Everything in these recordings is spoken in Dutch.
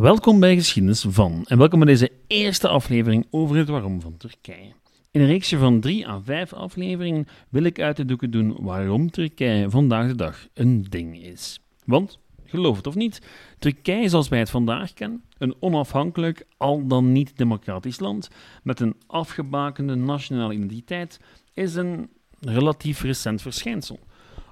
Welkom bij Geschiedenis van en welkom bij deze eerste aflevering over het waarom van Turkije. In een reeksje van drie à vijf afleveringen wil ik uit de doeken doen waarom Turkije vandaag de dag een ding is. Want, geloof het of niet, Turkije zoals wij het vandaag kennen, een onafhankelijk, al dan niet democratisch land met een afgebakende nationale identiteit, is een relatief recent verschijnsel.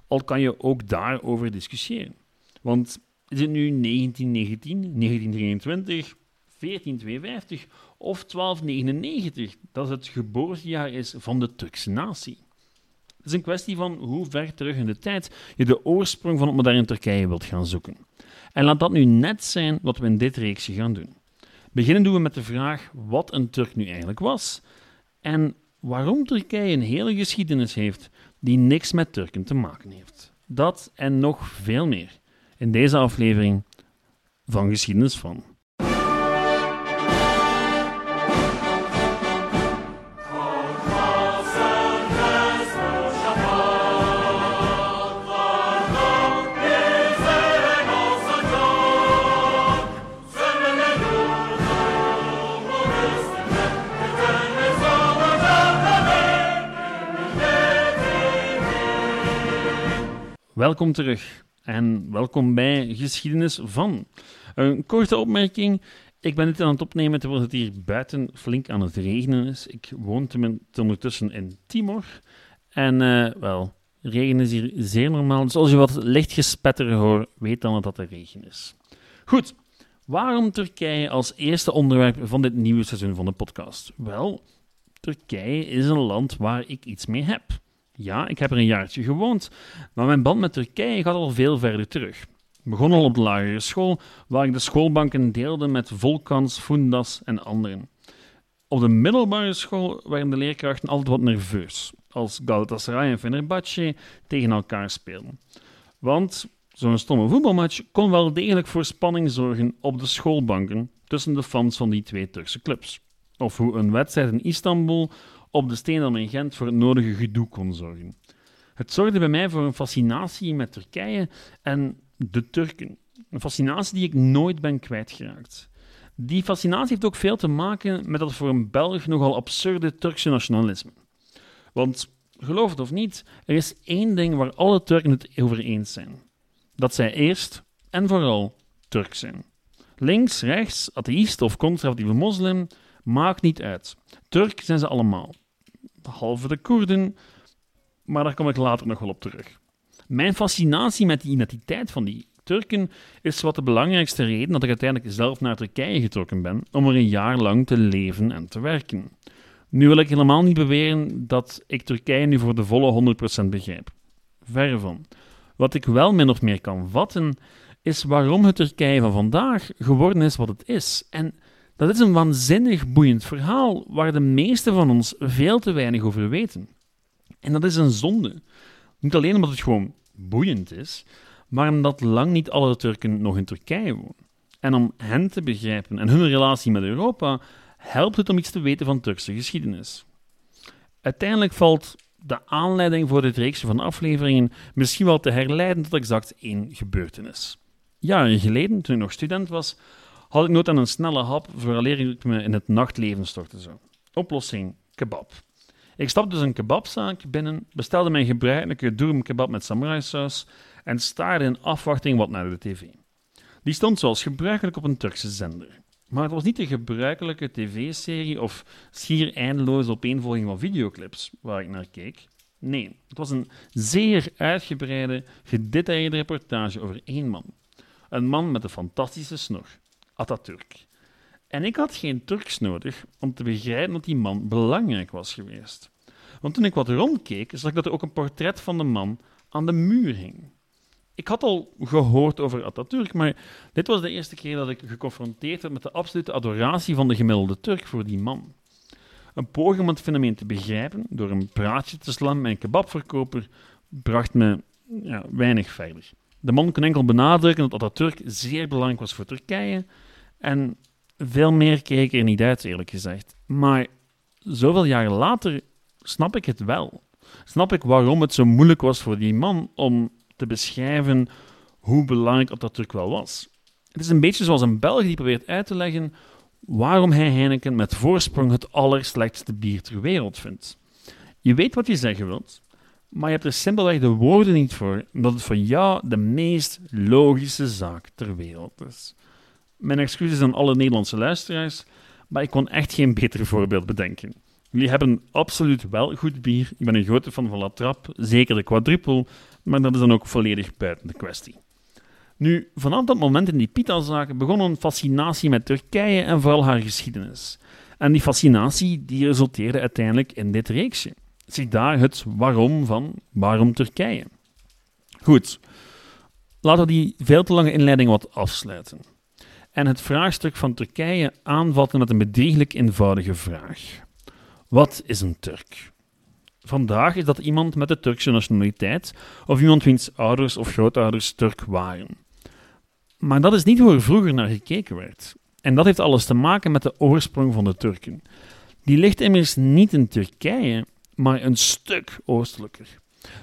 Al kan je ook daarover discussiëren. Want is het nu 1919, 1923, 1452 of 1299 dat het geboortejaar is van de Turkse natie? Het is een kwestie van hoe ver terug in de tijd je de oorsprong van het moderne Turkije wilt gaan zoeken. En laat dat nu net zijn wat we in dit reeksje gaan doen. Beginnen doen we met de vraag wat een Turk nu eigenlijk was en waarom Turkije een hele geschiedenis heeft die niks met Turken te maken heeft. Dat en nog veel meer in deze aflevering van Geschiedenis van. Welkom terug en welkom bij Geschiedenis van. Een korte opmerking. Ik ben dit aan het opnemen terwijl het hier buiten flink aan het regenen is. Ik woon ondertussen in Timor. En uh, wel, regen is hier zeer normaal. Dus als je wat licht gespetter hoort, weet dan dat de regen is. Goed, waarom Turkije als eerste onderwerp van dit nieuwe seizoen van de podcast? Wel, Turkije is een land waar ik iets mee heb. Ja, ik heb er een jaartje gewoond, maar mijn band met Turkije gaat al veel verder terug. Ik begon al op de lagere school, waar ik de schoolbanken deelde met Volkans, Fundas en anderen. Op de middelbare school waren de leerkrachten altijd wat nerveus, als Galatasaray en Fenerbahce tegen elkaar speelden. Want zo'n stomme voetbalmatch kon wel degelijk voor spanning zorgen op de schoolbanken tussen de fans van die twee Turkse clubs. Of hoe een wedstrijd in Istanbul op de Steenam in Gent voor het nodige gedoe kon zorgen. Het zorgde bij mij voor een fascinatie met Turkije en de Turken. Een fascinatie die ik nooit ben kwijtgeraakt. Die fascinatie heeft ook veel te maken met dat voor een Belg nogal absurde Turkse nationalisme. Want, geloof het of niet, er is één ding waar alle Turken het over eens zijn. Dat zij eerst en vooral Turk zijn. Links, rechts, atheïst of conservatieve moslim, maakt niet uit. Turk zijn ze allemaal behalve de Koerden, maar daar kom ik later nog wel op terug. Mijn fascinatie met die identiteit van die Turken is wat de belangrijkste reden dat ik uiteindelijk zelf naar Turkije getrokken ben om er een jaar lang te leven en te werken. Nu wil ik helemaal niet beweren dat ik Turkije nu voor de volle 100% begrijp. Verre van. Wat ik wel min of meer kan vatten, is waarom het Turkije van vandaag geworden is wat het is. En dat is een waanzinnig boeiend verhaal waar de meesten van ons veel te weinig over weten. En dat is een zonde. Niet alleen omdat het gewoon boeiend is, maar omdat lang niet alle Turken nog in Turkije wonen. En om hen te begrijpen en hun relatie met Europa, helpt het om iets te weten van Turkse geschiedenis. Uiteindelijk valt de aanleiding voor dit reeksje van afleveringen misschien wel te herleiden tot exact één gebeurtenis. Jaren geleden, toen ik nog student was, had ik nood aan een snelle hap vooraleer ik me in het nachtleven stortte. Zo. Oplossing: kebab. Ik stapte dus een kebabzaak binnen, bestelde mijn gebruikelijke durum kebab met samurai saus en staarde in afwachting wat naar de tv. Die stond zoals gebruikelijk op een Turkse zender. Maar het was niet de gebruikelijke tv-serie of schier eindeloze opeenvolging van videoclips waar ik naar keek. Nee, het was een zeer uitgebreide, gedetailleerde reportage over één man. Een man met een fantastische snor. Atatürk. En ik had geen Turks nodig om te begrijpen dat die man belangrijk was geweest. Want toen ik wat rondkeek, zag ik dat er ook een portret van de man aan de muur hing. Ik had al gehoord over Atatürk, maar dit was de eerste keer dat ik geconfronteerd werd met de absolute adoratie van de gemiddelde Turk voor die man. Een poging om het fenomeen te begrijpen door een praatje te slaan met een kebabverkoper bracht me ja, weinig verder. De man kon enkel benadrukken dat Atatürk zeer belangrijk was voor Turkije en veel meer keek ik er niet uit, eerlijk gezegd. Maar zoveel jaren later snap ik het wel. Snap ik waarom het zo moeilijk was voor die man om te beschrijven hoe belangrijk Atatürk wel was. Het is een beetje zoals een Belg die probeert uit te leggen waarom hij Heineken met voorsprong het allerslechtste bier ter wereld vindt. Je weet wat je zeggen wilt, maar je hebt er simpelweg de woorden niet voor, omdat het voor jou de meest logische zaak ter wereld is. Mijn excuses aan alle Nederlandse luisteraars, maar ik kon echt geen beter voorbeeld bedenken. Jullie hebben absoluut wel goed bier. Ik ben een grote fan van La Trappe, zeker de quadruple, maar dat is dan ook volledig buiten de kwestie. Nu, vanaf dat moment in die pita-zaken begon een fascinatie met Turkije en vooral haar geschiedenis. En die fascinatie die resulteerde uiteindelijk in dit reeksje. Zie daar het waarom van waarom Turkije. Goed, laten we die veel te lange inleiding wat afsluiten. En het vraagstuk van Turkije aanvatten met een bedrieglijk eenvoudige vraag. Wat is een Turk? Vandaag is dat iemand met de Turkse nationaliteit of iemand wiens ouders of grootouders Turk waren. Maar dat is niet hoe er vroeger naar gekeken werd. En dat heeft alles te maken met de oorsprong van de Turken. Die ligt immers niet in Turkije, maar een stuk oostelijker.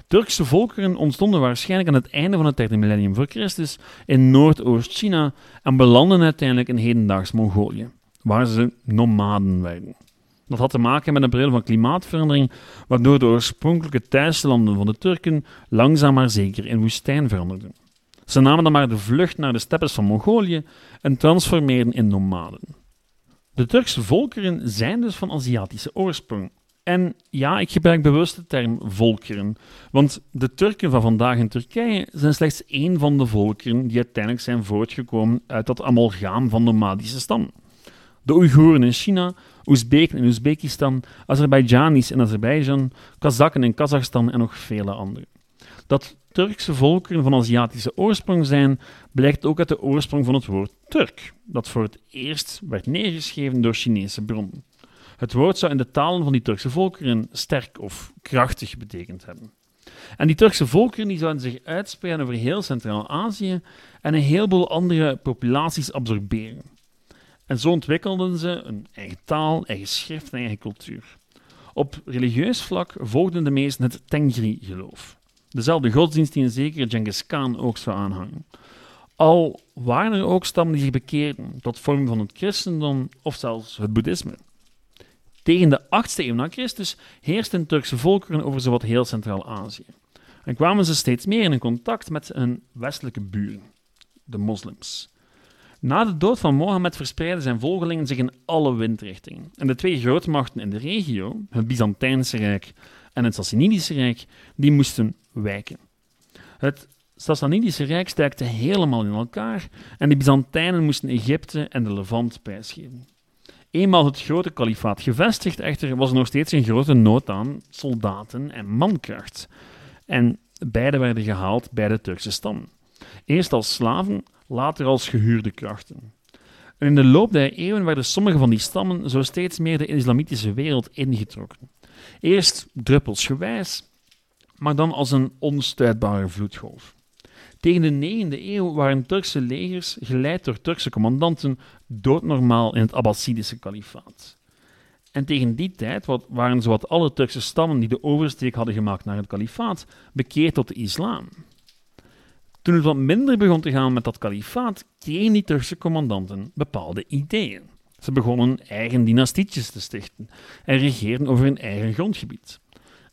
Turkse volkeren ontstonden waarschijnlijk aan het einde van het derde millennium voor Christus in Noordoost-China en belanden uiteindelijk in hedendaags Mongolië, waar ze nomaden werden. Dat had te maken met een periode van klimaatverandering, waardoor de oorspronkelijke thuislanden van de Turken langzaam maar zeker in woestijn veranderden. Ze namen dan maar de vlucht naar de steppes van Mongolië en transformeerden in nomaden. De Turkse volkeren zijn dus van Aziatische oorsprong. En ja, ik gebruik bewust de term volkeren, want de Turken van vandaag in Turkije zijn slechts één van de volkeren die uiteindelijk zijn voortgekomen uit dat amalgaam van nomadische stammen. De Oeigoeren in China, Oezbeken in Oezbekistan, Azerbeidzjanis in Azerbeidzjan, Kazakken in Kazachstan en nog vele andere. Dat Turkse volkeren van Aziatische oorsprong zijn, blijkt ook uit de oorsprong van het woord Turk, dat voor het eerst werd neergeschreven door Chinese bronnen. Het woord zou in de talen van die Turkse volkeren sterk of krachtig betekend hebben. En die Turkse volkeren die zouden zich uitspreiden over heel Centraal-Azië en een heleboel andere populaties absorberen. En zo ontwikkelden ze een eigen taal, eigen schrift en eigen cultuur. Op religieus vlak volgden de meesten het Tengri-geloof. Dezelfde godsdienst die een zekere Genghis Khan ook zou aanhangen. Al waren er ook stammen die zich bekeerden tot vorm van het christendom of zelfs het boeddhisme. Tegen de 8e eeuw na Christus heersten Turkse volkeren over zowat heel Centraal-Azië. En kwamen ze steeds meer in contact met hun westelijke buren, de moslims. Na de dood van Mohammed verspreidden zijn volgelingen zich in alle windrichtingen. En de twee grootmachten in de regio, het Byzantijnse Rijk en het Sassanidische Rijk, die moesten wijken. Het Sassanidische Rijk sterkte helemaal in elkaar en de Byzantijnen moesten Egypte en de Levant prijsgeven. Eenmaal het grote kalifaat gevestigd echter, was er nog steeds een grote nood aan soldaten en mankracht. En beide werden gehaald bij de Turkse stam. Eerst als slaven, later als gehuurde krachten. En in de loop der eeuwen werden sommige van die stammen zo steeds meer de islamitische wereld ingetrokken. Eerst druppelsgewijs, maar dan als een onstuitbare vloedgolf. Tegen de 9e eeuw waren Turkse legers, geleid door Turkse commandanten, doodnormaal in het Abbasidische kalifaat. En tegen die tijd waren zowat alle Turkse stammen die de oversteek hadden gemaakt naar het kalifaat bekeerd tot de islam. Toen het wat minder begon te gaan met dat kalifaat, kregen die Turkse commandanten bepaalde ideeën. Ze begonnen eigen dynastietjes te stichten en regeerden over hun eigen grondgebied.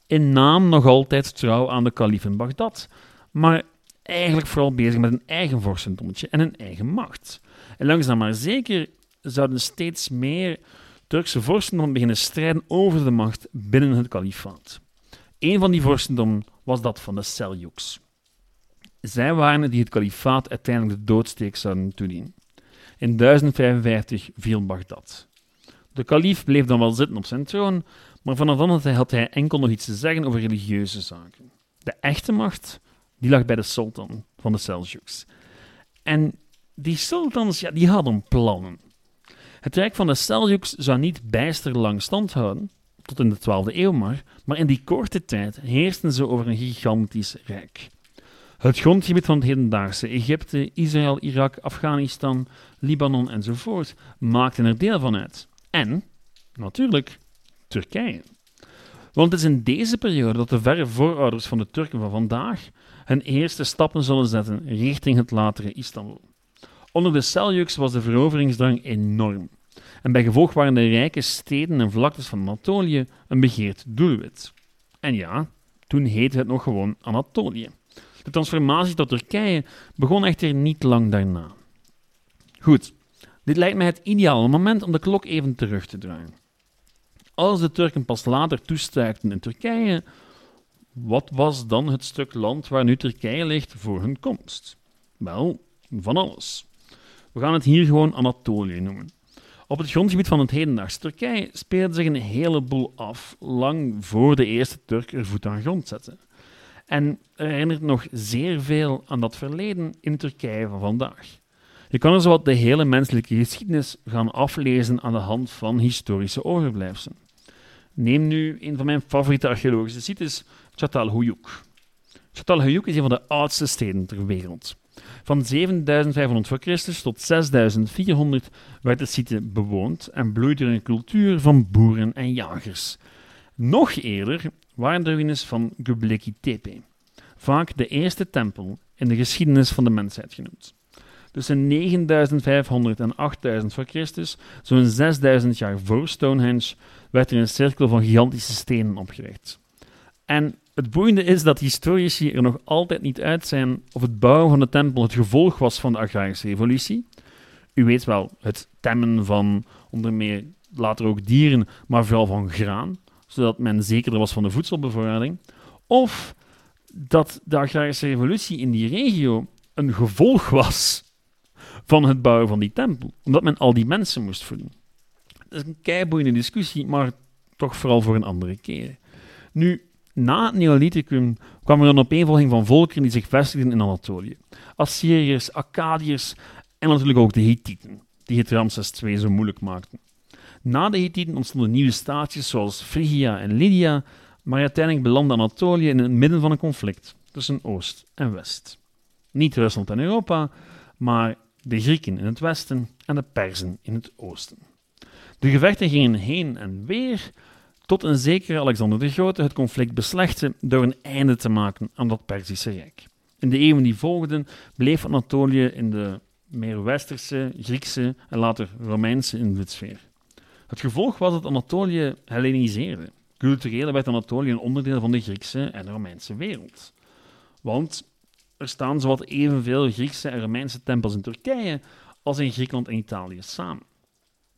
In naam nog altijd trouw aan de kalif in Bagdad, maar eigenlijk vooral bezig met een eigen vorstendommetje en een eigen macht. En langzaam maar zeker zouden steeds meer Turkse vorstendommen beginnen strijden over de macht binnen het kalifaat. Een van die vorstendommen was dat van de Seljuks. Zij waren die het kalifaat uiteindelijk de doodsteek zouden toedienen. In 1055 viel Bagdad. De kalif bleef dan wel zitten op zijn troon, maar vanaf dan had hij enkel nog iets te zeggen over religieuze zaken. De echte macht die lag bij de sultan van de Seljuks. En die sultans ja, die hadden plannen. Het rijk van de Seljuks zou niet bijster lang stand houden, tot in de 12e eeuw maar, maar in die korte tijd heersten ze over een gigantisch rijk. Het grondgebied van het hedendaagse Egypte, Israël, Irak, Afghanistan, Libanon enzovoort maakten er deel van uit. En, natuurlijk, Turkije. Want het is in deze periode dat de verre voorouders van de Turken van vandaag hun eerste stappen zullen zetten richting het latere Istanbul. Onder de Seljuks was de veroveringsdrang enorm. En bij gevolg waren de rijke steden en vlaktes van Anatolië een begeerd doelwit. En ja, toen heette het nog gewoon Anatolië. De transformatie tot Turkije begon echter niet lang daarna. Goed, dit lijkt mij het ideale moment om de klok even terug te draaien. Als de Turken pas later toestuikten in Turkije, wat was dan het stuk land waar nu Turkije ligt voor hun komst? Wel, van alles. We gaan het hier gewoon Anatolië noemen. Op het grondgebied van het hedendaagse Turkije speelde zich een heleboel af, lang voor de eerste Turk er voet aan grond zette. En er herinnert nog zeer veel aan dat verleden in Turkije van vandaag. Je kan er zowat de hele menselijke geschiedenis gaan aflezen aan de hand van historische overblijfselen. Neem nu een van mijn favoriete archeologische sites, Çatalhöyük. Çatalhöyük is een van de oudste steden ter wereld. Van 7500 voor Christus tot 6400 werd de site bewoond en bloeide er een cultuur van boeren en jagers. Nog eerder waren de ruïnes van Göbekli Tepe, vaak de eerste tempel in de geschiedenis van de mensheid genoemd. Tussen 9500 en 8000 voor Christus, zo'n 6000 jaar voor Stonehenge, werd er een cirkel van gigantische stenen opgericht. En het boeiende is dat historici er nog altijd niet uit zijn of het bouwen van de tempel het gevolg was van de agrarische revolutie. U weet wel, het temmen van onder meer later ook dieren, maar vooral van graan, zodat men zekerder was van de voedselbevoorrading. Of dat de agrarische revolutie in die regio een gevolg was van het bouwen van die tempel, omdat men al die mensen moest voeden. Dat is een keiboeiende discussie, maar toch vooral voor een andere keer. Nu, na het Neolithicum kwam er een opeenvolging van volkeren die zich vestigden in Anatolië. Assyriërs, Akkadiërs en natuurlijk ook de Hittieten, die het Ramses II zo moeilijk maakten. Na de Hittieten ontstonden nieuwe staatjes zoals Phrygia en Lydia, maar uiteindelijk belandde Anatolië in het midden van een conflict tussen Oost en West. Niet Rusland en Europa, maar de Grieken in het westen en de Perzen in het oosten. De gevechten gingen heen en weer, tot een zekere Alexander de Grote het conflict beslechtte door een einde te maken aan dat Perzische Rijk. In de eeuwen die volgden bleef Anatolië in de meer westerse, Griekse en later Romeinse invloedssfeer. Het gevolg was dat Anatolië Helleniseerde. Cultureel werd Anatolië een onderdeel van de Griekse en Romeinse wereld. Want er staan zowat evenveel Griekse en Romeinse tempels in Turkije als in Griekenland en Italië samen.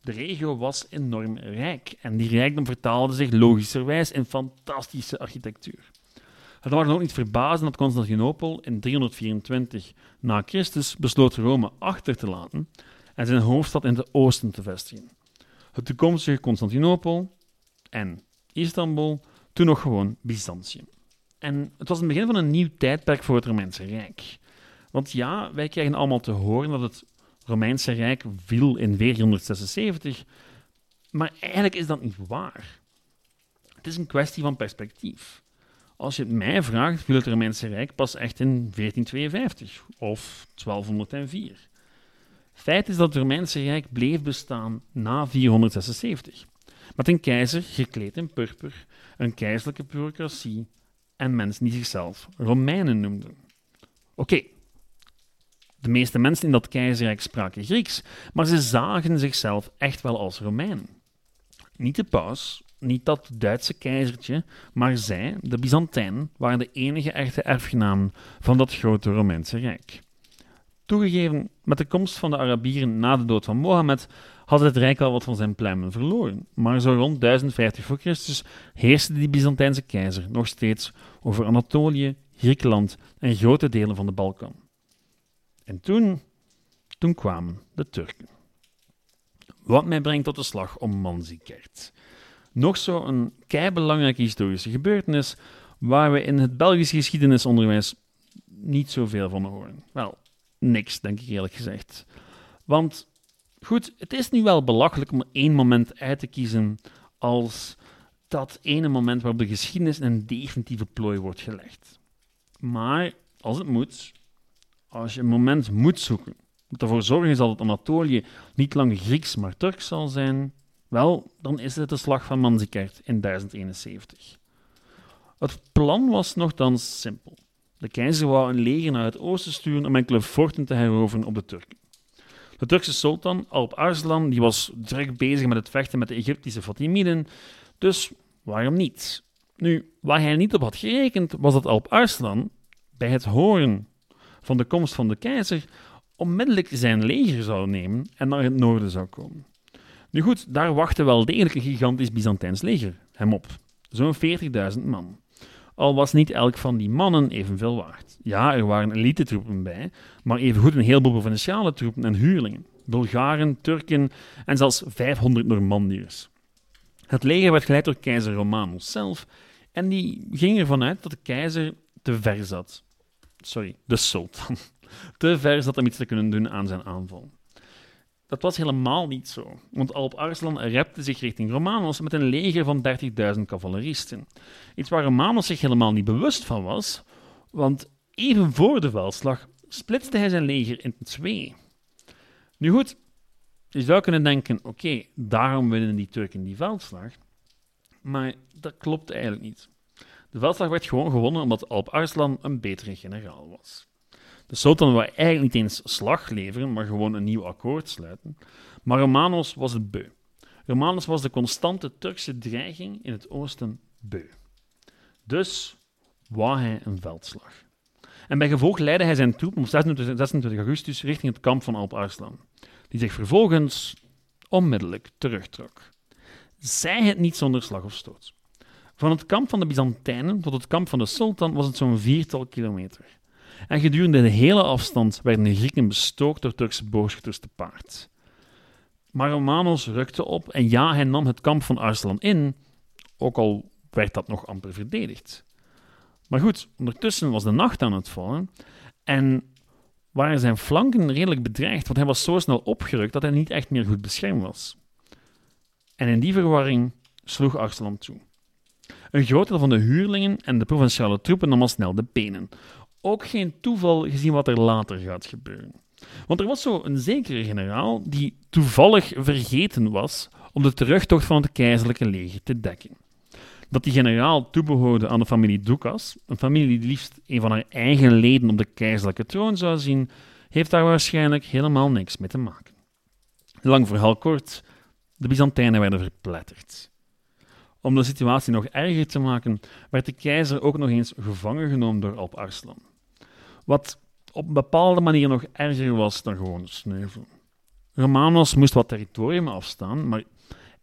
De regio was enorm rijk en die rijkdom vertaalde zich logischerwijs in fantastische architectuur. Het mag dan ook niet verbazen dat Constantinopel in 324 na Christus besloot Rome achter te laten en zijn hoofdstad in het oosten te vestigen. Het toekomstige Constantinopel en Istanbul, toen nog gewoon Byzantium. En het was het begin van een nieuw tijdperk voor het Romeinse Rijk. Want ja, wij krijgen allemaal te horen dat het Romeinse Rijk viel in 476, maar eigenlijk is dat niet waar. Het is een kwestie van perspectief. Als je het mij vraagt, viel het Romeinse Rijk pas echt in 1452 of 1204. Feit is dat het Romeinse Rijk bleef bestaan na 476, met een keizer gekleed in purper, een keizerlijke bureaucratie en mensen die zichzelf Romeinen noemden. Oké, de meeste mensen in dat keizerrijk spraken Grieks, maar ze zagen zichzelf echt wel als Romeinen. Niet de paus, niet dat Duitse keizertje, maar zij, de Byzantijnen, waren de enige echte erfgenamen van dat grote Romeinse rijk. Toegegeven, met de komst van de Arabieren na de dood van Mohammed had het rijk al wat van zijn pluimen verloren, maar zo rond 1050 voor Christus heerste die Byzantijnse keizer nog steeds over Anatolië, Griekenland en grote delen van de Balkan. En toen, toen kwamen de Turken. Wat mij brengt tot de slag om Manzikert. Nog zo'n keibelangrijke historische gebeurtenis waar we in het Belgisch geschiedenisonderwijs niet zoveel van horen. Wel, niks, denk ik eerlijk gezegd. Want goed, het is nu wel belachelijk om één moment uit te kiezen als dat ene moment waarop de geschiedenis in een definitieve plooi wordt gelegd. Maar als het moet, als je een moment moet zoeken, moet ervoor zorgen dat het Anatolië niet langer Grieks, maar Turks zal zijn, wel, dan is het de slag van Manzikert in 1071. Het plan was nogthans simpel. De keizer wou een leger naar het oosten sturen om enkele forten te heroveren op de Turken. De Turkse sultan, Alp Arslan, die was druk bezig met het vechten met de Egyptische Fatimiden, dus waarom niet? Nu, waar hij niet op had gerekend, was dat Alp Arslan bij het horen van de komst van de keizer onmiddellijk zijn leger zou nemen en naar het noorden zou komen. Nu goed, daar wachtte wel degelijk een gigantisch Byzantijns leger hem op. Zo'n 40.000 man. Al was niet elk van die mannen evenveel waard. Ja, er waren elite-troepen bij, maar evengoed een heleboel provinciale troepen en huurlingen. Bulgaren, Turken en zelfs 500 Normandiërs. Het leger werd geleid door keizer Romanus zelf en die ging ervan uit dat de keizer te ver zat. Sorry, de sultan. Te ver zat om iets te kunnen doen aan zijn aanval. Dat was helemaal niet zo, want Alp Arslan repte zich richting Romanos met een leger van 30.000 cavaleristen. Iets waar Romanos zich helemaal niet bewust van was, want even voor de veldslag splitste hij zijn leger in twee. Nu goed, je zou kunnen denken: oké, daarom winnen die Turken die veldslag. Maar dat klopt eigenlijk niet. De veldslag werd gewoon gewonnen omdat Alp Arslan een betere generaal was. De sultan wou eigenlijk niet eens slag leveren, maar gewoon een nieuw akkoord sluiten. Maar Romanos was het beu. Romanos was de constante Turkse dreiging in het oosten beu. Dus wou hij een veldslag. En bij gevolg leidde hij zijn troepen op 26 augustus richting het kamp van Alp Arslan, die zich vervolgens onmiddellijk terugtrok. Zij het niet zonder slag of stoot. Van het kamp van de Byzantijnen tot het kamp van de sultan was het zo'n viertal kilometer. En gedurende de hele afstand werden de Grieken bestookt door Turkse boogschutters te paard. Maar Romanos rukte op en ja, hij nam het kamp van Arslan in, ook al werd dat nog amper verdedigd. Maar goed, ondertussen was de nacht aan het vallen en waren zijn flanken redelijk bedreigd, want hij was zo snel opgerukt dat hij niet echt meer goed beschermd was. En in die verwarring sloeg Arslan toe. Een groot deel van de huurlingen en de provinciale troepen nam al snel de benen. Ook geen toeval gezien wat er later gaat gebeuren. Want er was zo een zekere generaal die toevallig vergeten was om de terugtocht van het keizerlijke leger te dekken. Dat die generaal toebehoorde aan de familie Ducas, een familie die liefst een van haar eigen leden op de keizerlijke troon zou zien, heeft daar waarschijnlijk helemaal niks mee te maken. Lang verhaal kort, de Byzantijnen werden verpletterd. Om de situatie nog erger te maken, werd de keizer ook nog eens gevangen genomen door Alp Arslan. Wat op een bepaalde manier nog erger was dan gewoon sneuvelen. Romanos moest wat territorium afstaan, maar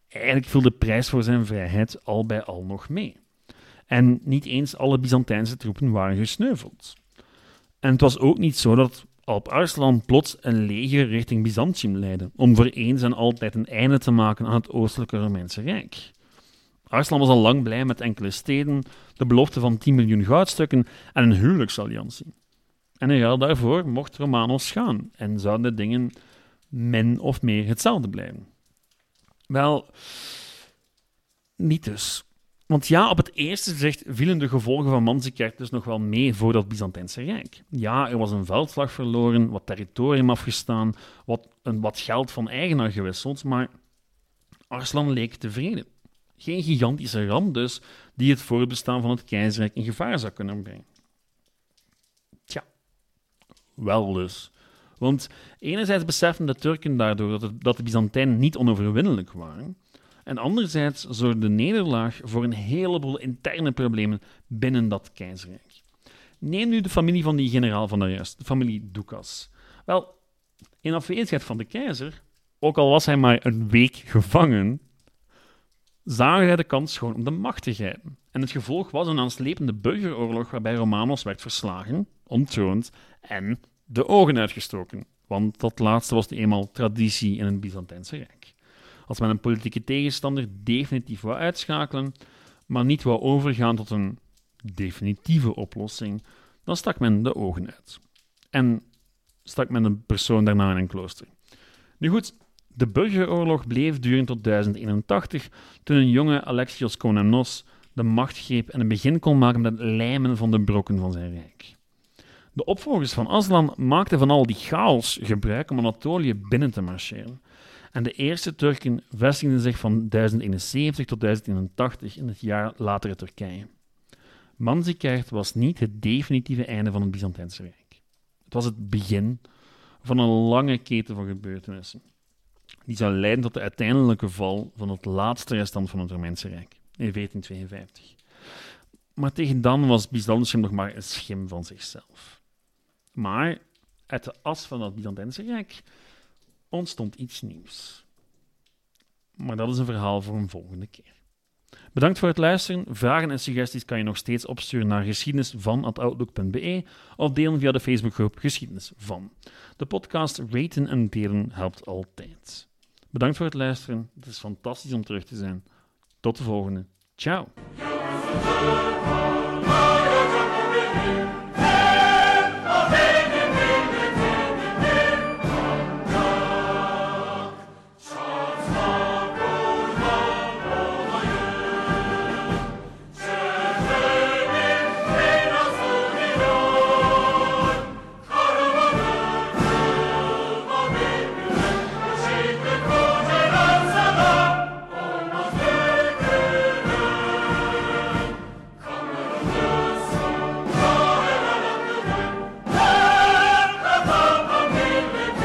eigenlijk viel de prijs voor zijn vrijheid al bij al nog mee. En niet eens alle Byzantijnse troepen waren gesneuveld. En het was ook niet zo dat Alp Arslan plots een leger richting Byzantium leidde, om voor eens en altijd een einde te maken aan het oostelijke Romeinse Rijk. Arslan was al lang blij met enkele steden, de belofte van 10 miljoen goudstukken en een huwelijksalliantie. En in ruil daarvoor mocht Romanos gaan en zouden de dingen min of meer hetzelfde blijven. Wel, niet dus. Want ja, op het eerste gezicht vielen de gevolgen van Manzikert dus nog wel mee voor dat Byzantijnse Rijk. Ja, er was een veldslag verloren, wat territorium afgestaan, wat, een, wat geld van eigenaar gewisseld, maar Arslan leek tevreden. Geen gigantische ramp dus, die het voortbestaan van het keizerrijk in gevaar zou kunnen brengen. Tja, wel dus. Want enerzijds beseffen de Turken daardoor dat, het, de Byzantijnen niet onoverwinnelijk waren, en anderzijds zorgde de nederlaag voor een heleboel interne problemen binnen dat keizerrijk. Neem nu de familie van die generaal van daarjuist, de familie Ducas. Wel, in afwezigheid van de keizer, ook al was hij maar een week gevangen, zagen hij de kans gewoon om de macht te grijpen. En het gevolg was een aanslepende burgeroorlog waarbij Romanos werd verslagen, ontroond en de ogen uitgestoken. Want dat laatste was nu eenmaal traditie in het Byzantijnse Rijk. Als men een politieke tegenstander definitief wou uitschakelen, maar niet wou overgaan tot een definitieve oplossing, dan stak men de ogen uit. En stak men een persoon daarna in een klooster. Nu goed, de burgeroorlog bleef duren tot 1081, toen een jonge Alexios Komnenos de macht greep en een begin kon maken met het lijmen van de brokken van zijn rijk. De opvolgers van Aslan maakten van al die chaos gebruik om Anatolië binnen te marcheren. En de eerste Turken vestigden zich van 1071 tot 1081 in het jaar latere Turkije. Manzikert was niet het definitieve einde van het Byzantijnse Rijk. Het was het begin van een lange keten van gebeurtenissen. Die zou leiden tot de uiteindelijke val van het laatste restant van het Romeinse Rijk in 1452. Maar tegen dan was Byzantium nog maar een schim van zichzelf. Maar uit de as van het Byzantijnse Rijk ontstond iets nieuws. Maar dat is een verhaal voor een volgende keer. Bedankt voor het luisteren. Vragen en suggesties kan je nog steeds opsturen naar geschiedenisvan.outlook.be of delen via de Facebookgroep Geschiedenis van. De podcast raten en delen helpt altijd. Bedankt voor het luisteren. Het is fantastisch om terug te zijn. Tot de volgende. Ciao.